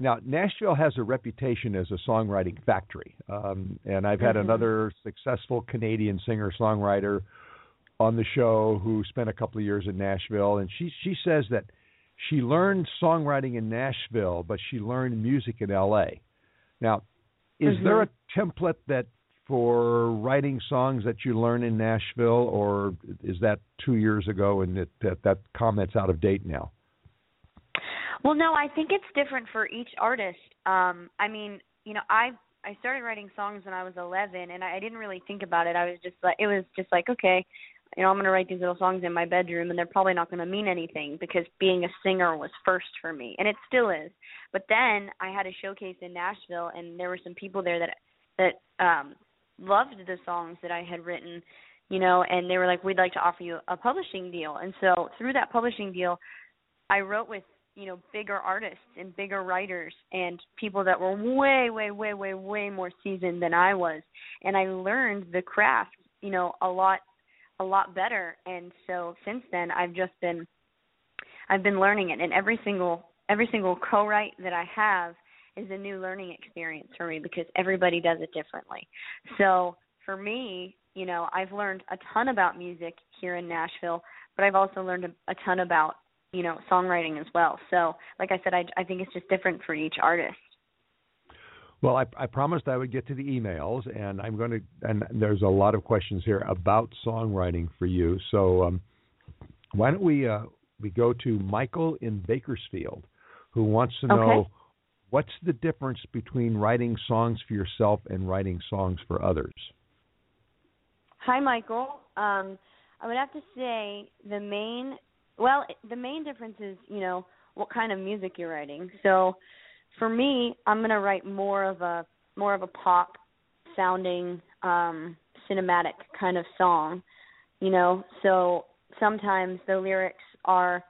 now, Nashville has a reputation as a songwriting factory, um, and I've had Mhm. another successful Canadian singer-songwriter on the show who spent a couple of years in Nashville, and she she says that she learned songwriting in Nashville, but she learned music in L.A. Now, is Mhm. there a template that for writing songs that you learn in Nashville, or is that two years ago and that that, that comment's out of date now? Well, no, I think it's different for each artist. Um, I mean, you know, I I started writing songs when I was 11, and I, I didn't really think about it. I was just like, it was just like, okay, you know, I'm gonna write these little songs in my bedroom, and they're probably not gonna mean anything because being a singer was first for me, and it still is. But then I had a showcase in Nashville, and there were some people there that that um loved the songs that I had written, you know, and they were like, we'd like to offer you a publishing deal. And so through that publishing deal, I wrote with you know bigger artists and bigger writers and people that were way way way way way more seasoned than I was. And I learned the craft you know a lot a lot better. And so since then I've just been I've been learning it. And every single every single co-write that I have is a new learning experience for me because everybody does it differently. So for me, you know, I've learned a ton about music here in Nashville, but I've also learned a, a ton about you know songwriting as well. So like I said, I I think it's just different for each artist. Well, I, I promised I would get to the emails, and I'm going to. And there's a lot of questions here about songwriting for you. So um, why don't we uh, we go to Michael in Bakersfield, who wants to know Okay. What's the difference between writing songs for yourself and writing songs for others. Hi, Michael. Um, I would have to say the main, well, the main difference is, you know, what kind of music you're writing. So, for me, I'm going to write more of a more of a pop sounding um cinematic kind of song, you know. So, sometimes the lyrics are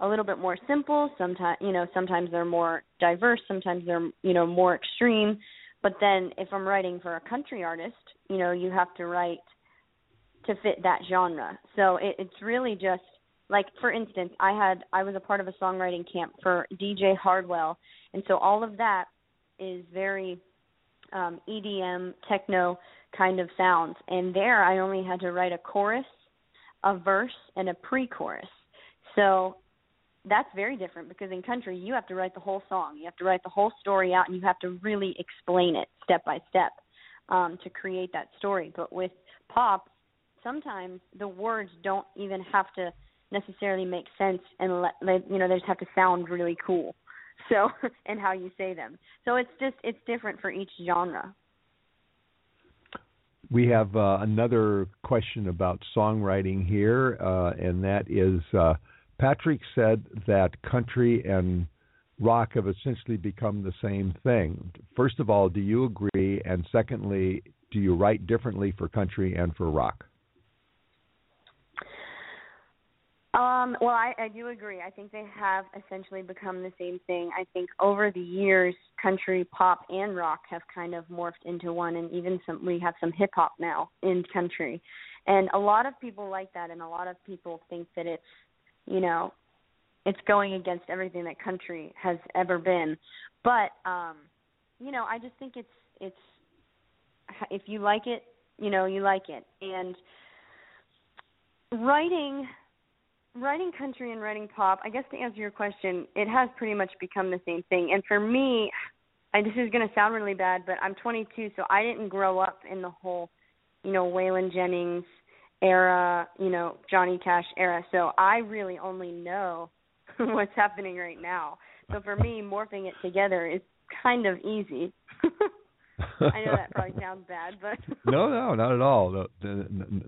a little bit more simple, sometimes, you know, sometimes they're more diverse, sometimes they're, you know, more extreme. But then if I'm writing for a country artist, you know, you have to write to fit that genre. So it, it's really just like for instance, I had I was a part of a songwriting camp for DJ Hardwell, and so all of that is very um, EDM techno kind of sounds. And there, I only had to write a chorus, a verse, and a pre-chorus. So that's very different because in country you have to write the whole song, you have to write the whole story out, and you have to really explain it step by step um, to create that story. But with pop, sometimes the words don't even have to necessarily make sense and let, let you know they just have to sound really cool. So and how you say them. So it's just it's different for each genre. We have uh, another question about songwriting here, uh, and that is uh, Patrick said that country and rock have essentially become the same thing. First of all, do you agree? And secondly, do you write differently for country and for rock? Um, well, I, I do agree. I think they have essentially become the same thing. I think over the years, country, pop, and rock have kind of morphed into one, and even some we have some hip hop now in country, and a lot of people like that, and a lot of people think that it's, you know, it's going against everything that country has ever been. But, um, you know, I just think it's it's if you like it, you know, you like it, and writing writing country and writing pop, I guess to answer your question, it has pretty much become the same thing. And for me, I, this is going to sound really bad, but I'm 22, so I didn't grow up in the whole, you know, Waylon Jennings era, you know, Johnny Cash era. So I really only know what's happening right now. So for me, morphing it together is kind of easy. I know that probably sounds bad, but no, no, not at all. No,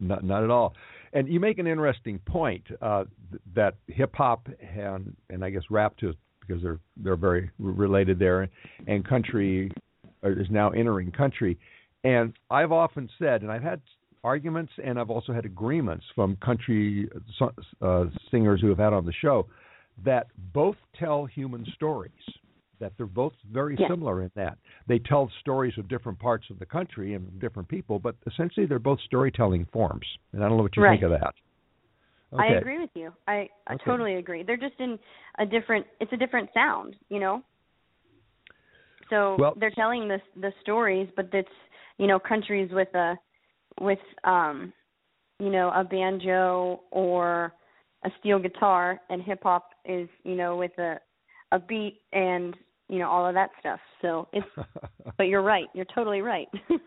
not, not at all. And you make an interesting point uh, that hip hop and and I guess rap too, because they're they're very related there, and country is now entering country. And I've often said, and I've had arguments and I've also had agreements from country uh, singers who have had on the show that both tell human stories. that they're both very similar in that they tell stories of different parts of the country and different people, but essentially they're both storytelling forms. And I don't know what you Right. think of that. I agree with you. I I Okay. totally agree. They're just in a different. It's a different sound, you know. So Well- they're telling the the stories, but it's you know countries with a with um you know a banjo or a steel guitar, and hip hop is you know with a a beat and you know all of that stuff. So it's. but you're right. You're totally right.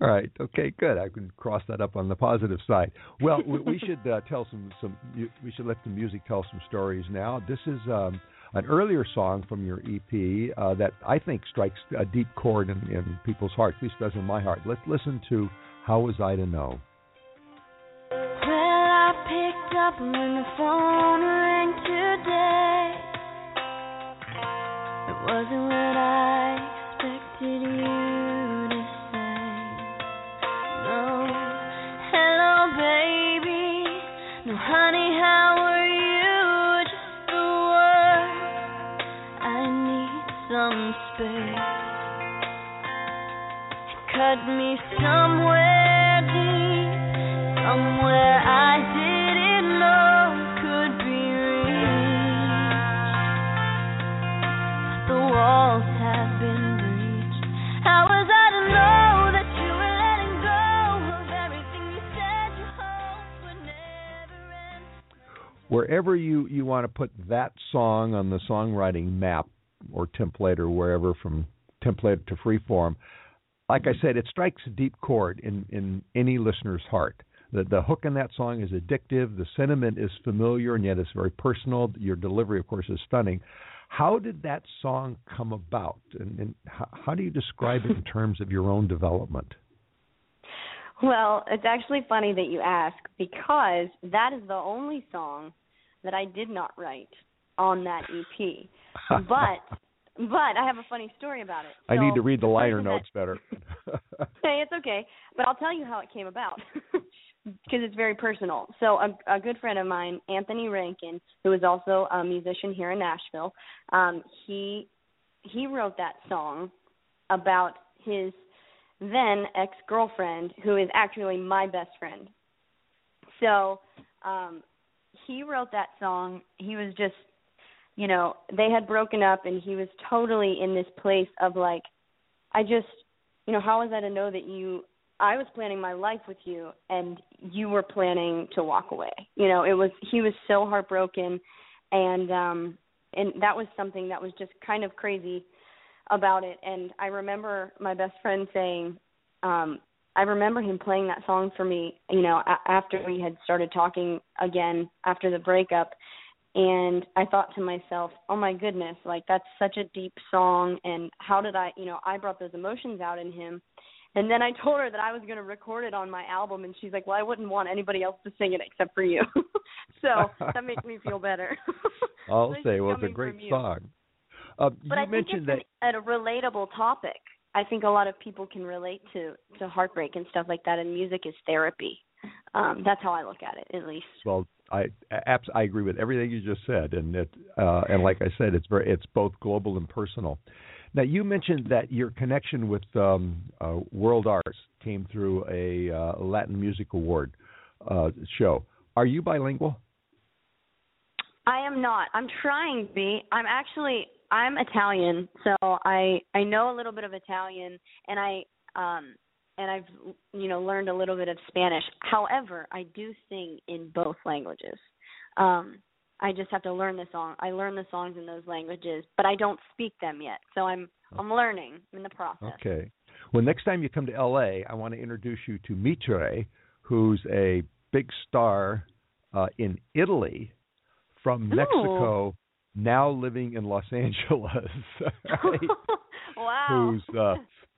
All right. Okay. Good. I can cross that up on the positive side. Well, we, we should uh, tell some some. We should let the music tell some stories now. This is um, an earlier song from your EP uh, that I think strikes a deep chord in, in people's hearts. At least does in my heart. Let's listen to "How Was I to Know." Well, I picked up when the phone rang today. It wasn't what I expected you to say. No, hello, baby. No, honey, how are you? Just the word. I need some space. Cut me somewhere wherever you you want to put that song on the songwriting map or template or wherever from template to freeform like i said it strikes a deep chord in in any listener's heart. The the hook in that song is addictive the sentiment is familiar and yet it's very personal. Your delivery of course is stunning. How did that song come about? And, and how, how do you describe it in terms of your own development? Well, it's actually funny that you ask because that is the only song that I did not write on that EP. but but I have a funny story about it. i need to read the liner that- notes better hey, it's okay. But I'll tell you how it came about because it's very personal. So a, a good friend of mine, Anthony Rankin, who is also a musician here in Nashville, um, he he wrote that song about his then ex girlfriend, who is actually my best friend. So um, he wrote that song. He was just, you know, they had broken up, and he was totally in this place of like, I just you know, how was I to know that you I was planning my life with you and you were planning to walk away. You know, it was he was so heartbroken and um and that was something that was just kind of crazy about it and I remember my best friend saying um I remember him playing that song for me, you know, a- after we had started talking again after the breakup and I thought to myself, "Oh my goodness, like that's such a deep song and how did I, you know, I brought those emotions out in him." And then I told her that I was going to record it on my album and she's like, "Well, I wouldn't want anybody else to sing it except for you." so, that makes me feel better. i'll say well it's a great song uh, But you I think mentioned it's that a relatable topic. I think a lot of people can relate to to heartbreak and stuff like that and music is therapy. Um that's how I look at it at least. Well, I abs- I agree with everything you just said, and it uh, and like I said, it's very it's both global and personal. Now you mentioned that your connection with um, uh, World Arts came through a uh, Latin Music Award uh, show. Are you bilingual? I am not. I'm trying to be. I'm actually I'm Italian, so I I know a little bit of Italian and I um and I've you know learned a little bit of Spanish. However, I do sing in both languages. Um I just have to learn the song. I learn the songs in those languages, but I don't speak them yet. So I'm I'm learning I'm in the process. Okay. Well, next time you come to L.A., I want to introduce you to Mitre, who's a big star uh, in Italy from Ooh. Now living in Los Angeles. right? wow. who's uh,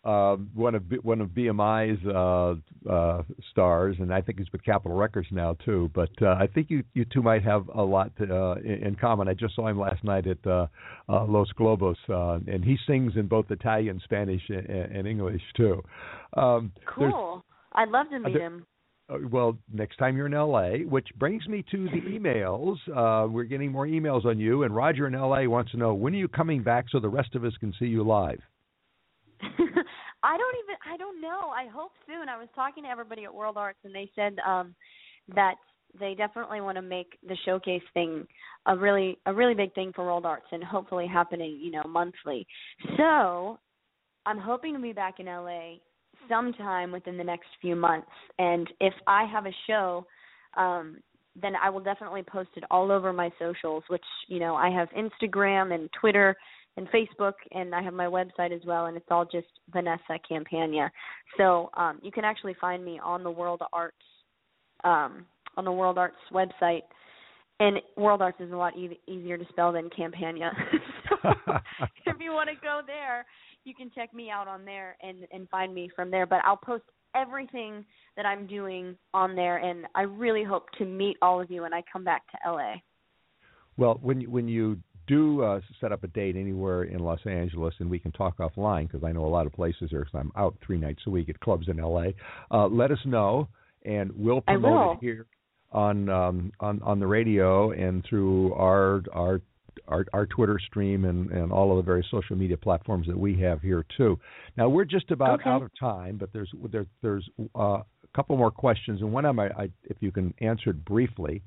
uh, one of B- one of BMI's uh, uh, stars, and I think he's with Capitol Records now too. But uh, I think you you two might have a lot to, uh, in, in common. I just saw him last night at uh, uh, Los Globos, uh, and he sings in both Italian, Spanish, and, and English too. Um, Cool. I'd love to meet there- him. Uh, well, next time you're in LA, which brings me to the emails. Uh, we're getting more emails on you, and Roger in LA wants to know when are you coming back so the rest of us can see you live. I don't even I don't know. I hope soon. I was talking to everybody at World Arts and they said um that they definitely want to make the showcase thing a really a really big thing for World Arts and hopefully happening, you know, monthly. So, I'm hoping to be back in LA sometime within the next few months and if I have a show um then I will definitely post it all over my socials, which, you know, I have Instagram and Twitter and Facebook, and I have my website as well, and it's all just Vanessa Campagna. So um, you can actually find me on the World Arts um, on the World Arts website, and World Arts is a lot e- easier to spell than Campagna. so if you want to go there, you can check me out on there and and find me from there. But I'll post everything that I'm doing on there, and I really hope to meet all of you when I come back to LA. Well, when you, when you do uh, set up a date anywhere in Los Angeles, and we can talk offline because I know a lot of places there. Because I'm out three nights a week at clubs in LA. Uh, let us know, and we'll promote it here on um, on on the radio and through our our our, our Twitter stream and, and all of the various social media platforms that we have here too. Now we're just about Okay. out of time, but there's there, there's uh, a couple more questions, and one of them, I, I, if you can answer it briefly,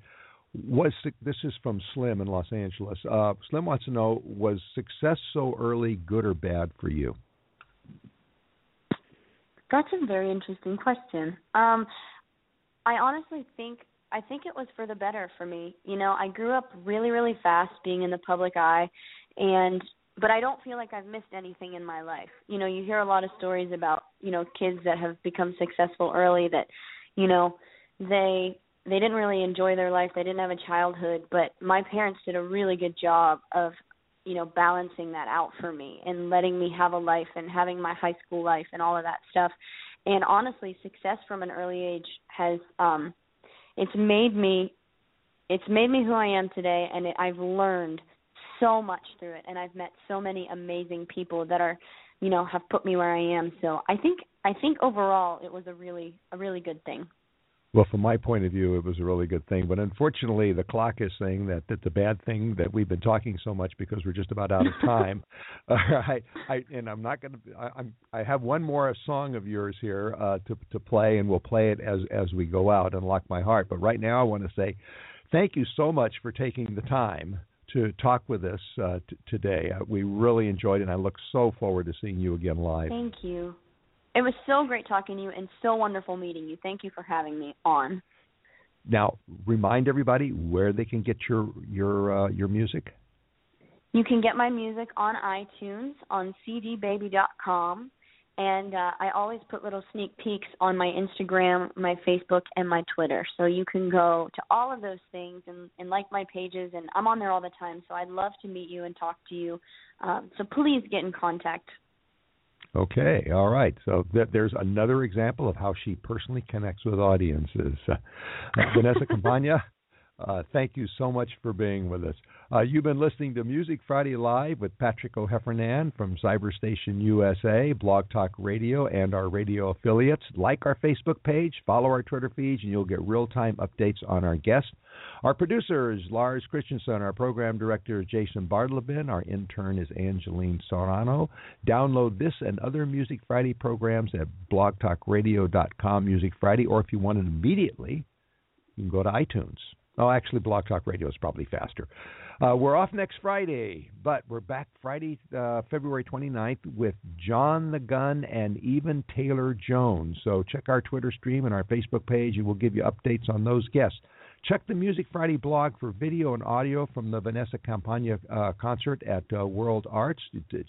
was this is from Slim in Los Angeles. Uh, Slim wants to know: Was success so early good or bad for you? That's a very interesting question. Um, I honestly think I think it was for the better for me. You know, I grew up really, really fast being in the public eye and but I don't feel like I've missed anything in my life. You know, you hear a lot of stories about, you know, kids that have become successful early that, you know, they they didn't really enjoy their life, they didn't have a childhood, but my parents did a really good job of you know balancing that out for me and letting me have a life and having my high school life and all of that stuff and honestly success from an early age has um it's made me it's made me who I am today and it, I've learned so much through it and I've met so many amazing people that are you know have put me where I am. So I think I think overall it was a really a really good thing Well, from my point of view, it was a really good thing. But unfortunately, the clock is saying that that's a bad thing that we've been talking so much because we're just about out of time. All right, I, and I'm not going to. I'm. I have one more song of yours here uh, to to play, and we'll play it as as we go out. Unlock my heart. But right now, I want to say thank you so much for taking the time to talk with us uh, t- today. Uh, we really enjoyed it, and I look so forward to seeing you again live. Thank you. It was so great talking to you and so wonderful meeting you. Thank you for having me on. Now, remind everybody where they can get your your uh, your music. You can get my music on iTunes, on cdbaby.com, and uh, I always put little sneak peeks on my Instagram, my Facebook, and my Twitter. So you can go to all of those things and, and like my pages, and I'm on there all the time. So I'd love to meet you and talk to you. Um, so please get in contact. Okay, all right. So th- there's another example of how she personally connects with audiences. Uh, Vanessa Campagna, uh, thank you so much for being with us. Uh, you've been listening to Music Friday Live with Patrick O'Heffernan from Cyberstation USA, Blog Talk Radio, and our radio affiliates. Like our Facebook page, follow our Twitter feeds, and you'll get real time updates on our guests. Our producer is Lars Christensen. Our program director is Jason Bartlebin. Our intern is Angeline Sorano. Download this and other Music Friday programs at blogtalkradio.com Music Friday, or if you want it immediately, you can go to iTunes. Oh, actually, Blog Talk Radio is probably faster. Uh, we're off next Friday, but we're back Friday, uh, February 29th with John the Gun and even Taylor Jones. So check our Twitter stream and our Facebook page, and we'll give you updates on those guests. Check the Music Friday blog for video and audio from the Vanessa Campagna uh, concert at uh, World Arts.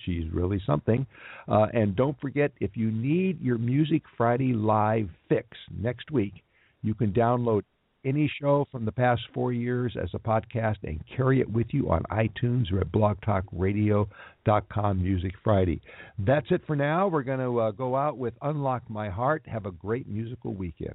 She's really something. Uh, and don't forget, if you need your Music Friday live fix next week, you can download any show from the past four years as a podcast and carry it with you on iTunes or at blogtalkradio.com Music Friday. That's it for now. We're going to uh, go out with Unlock My Heart. Have a great musical weekend.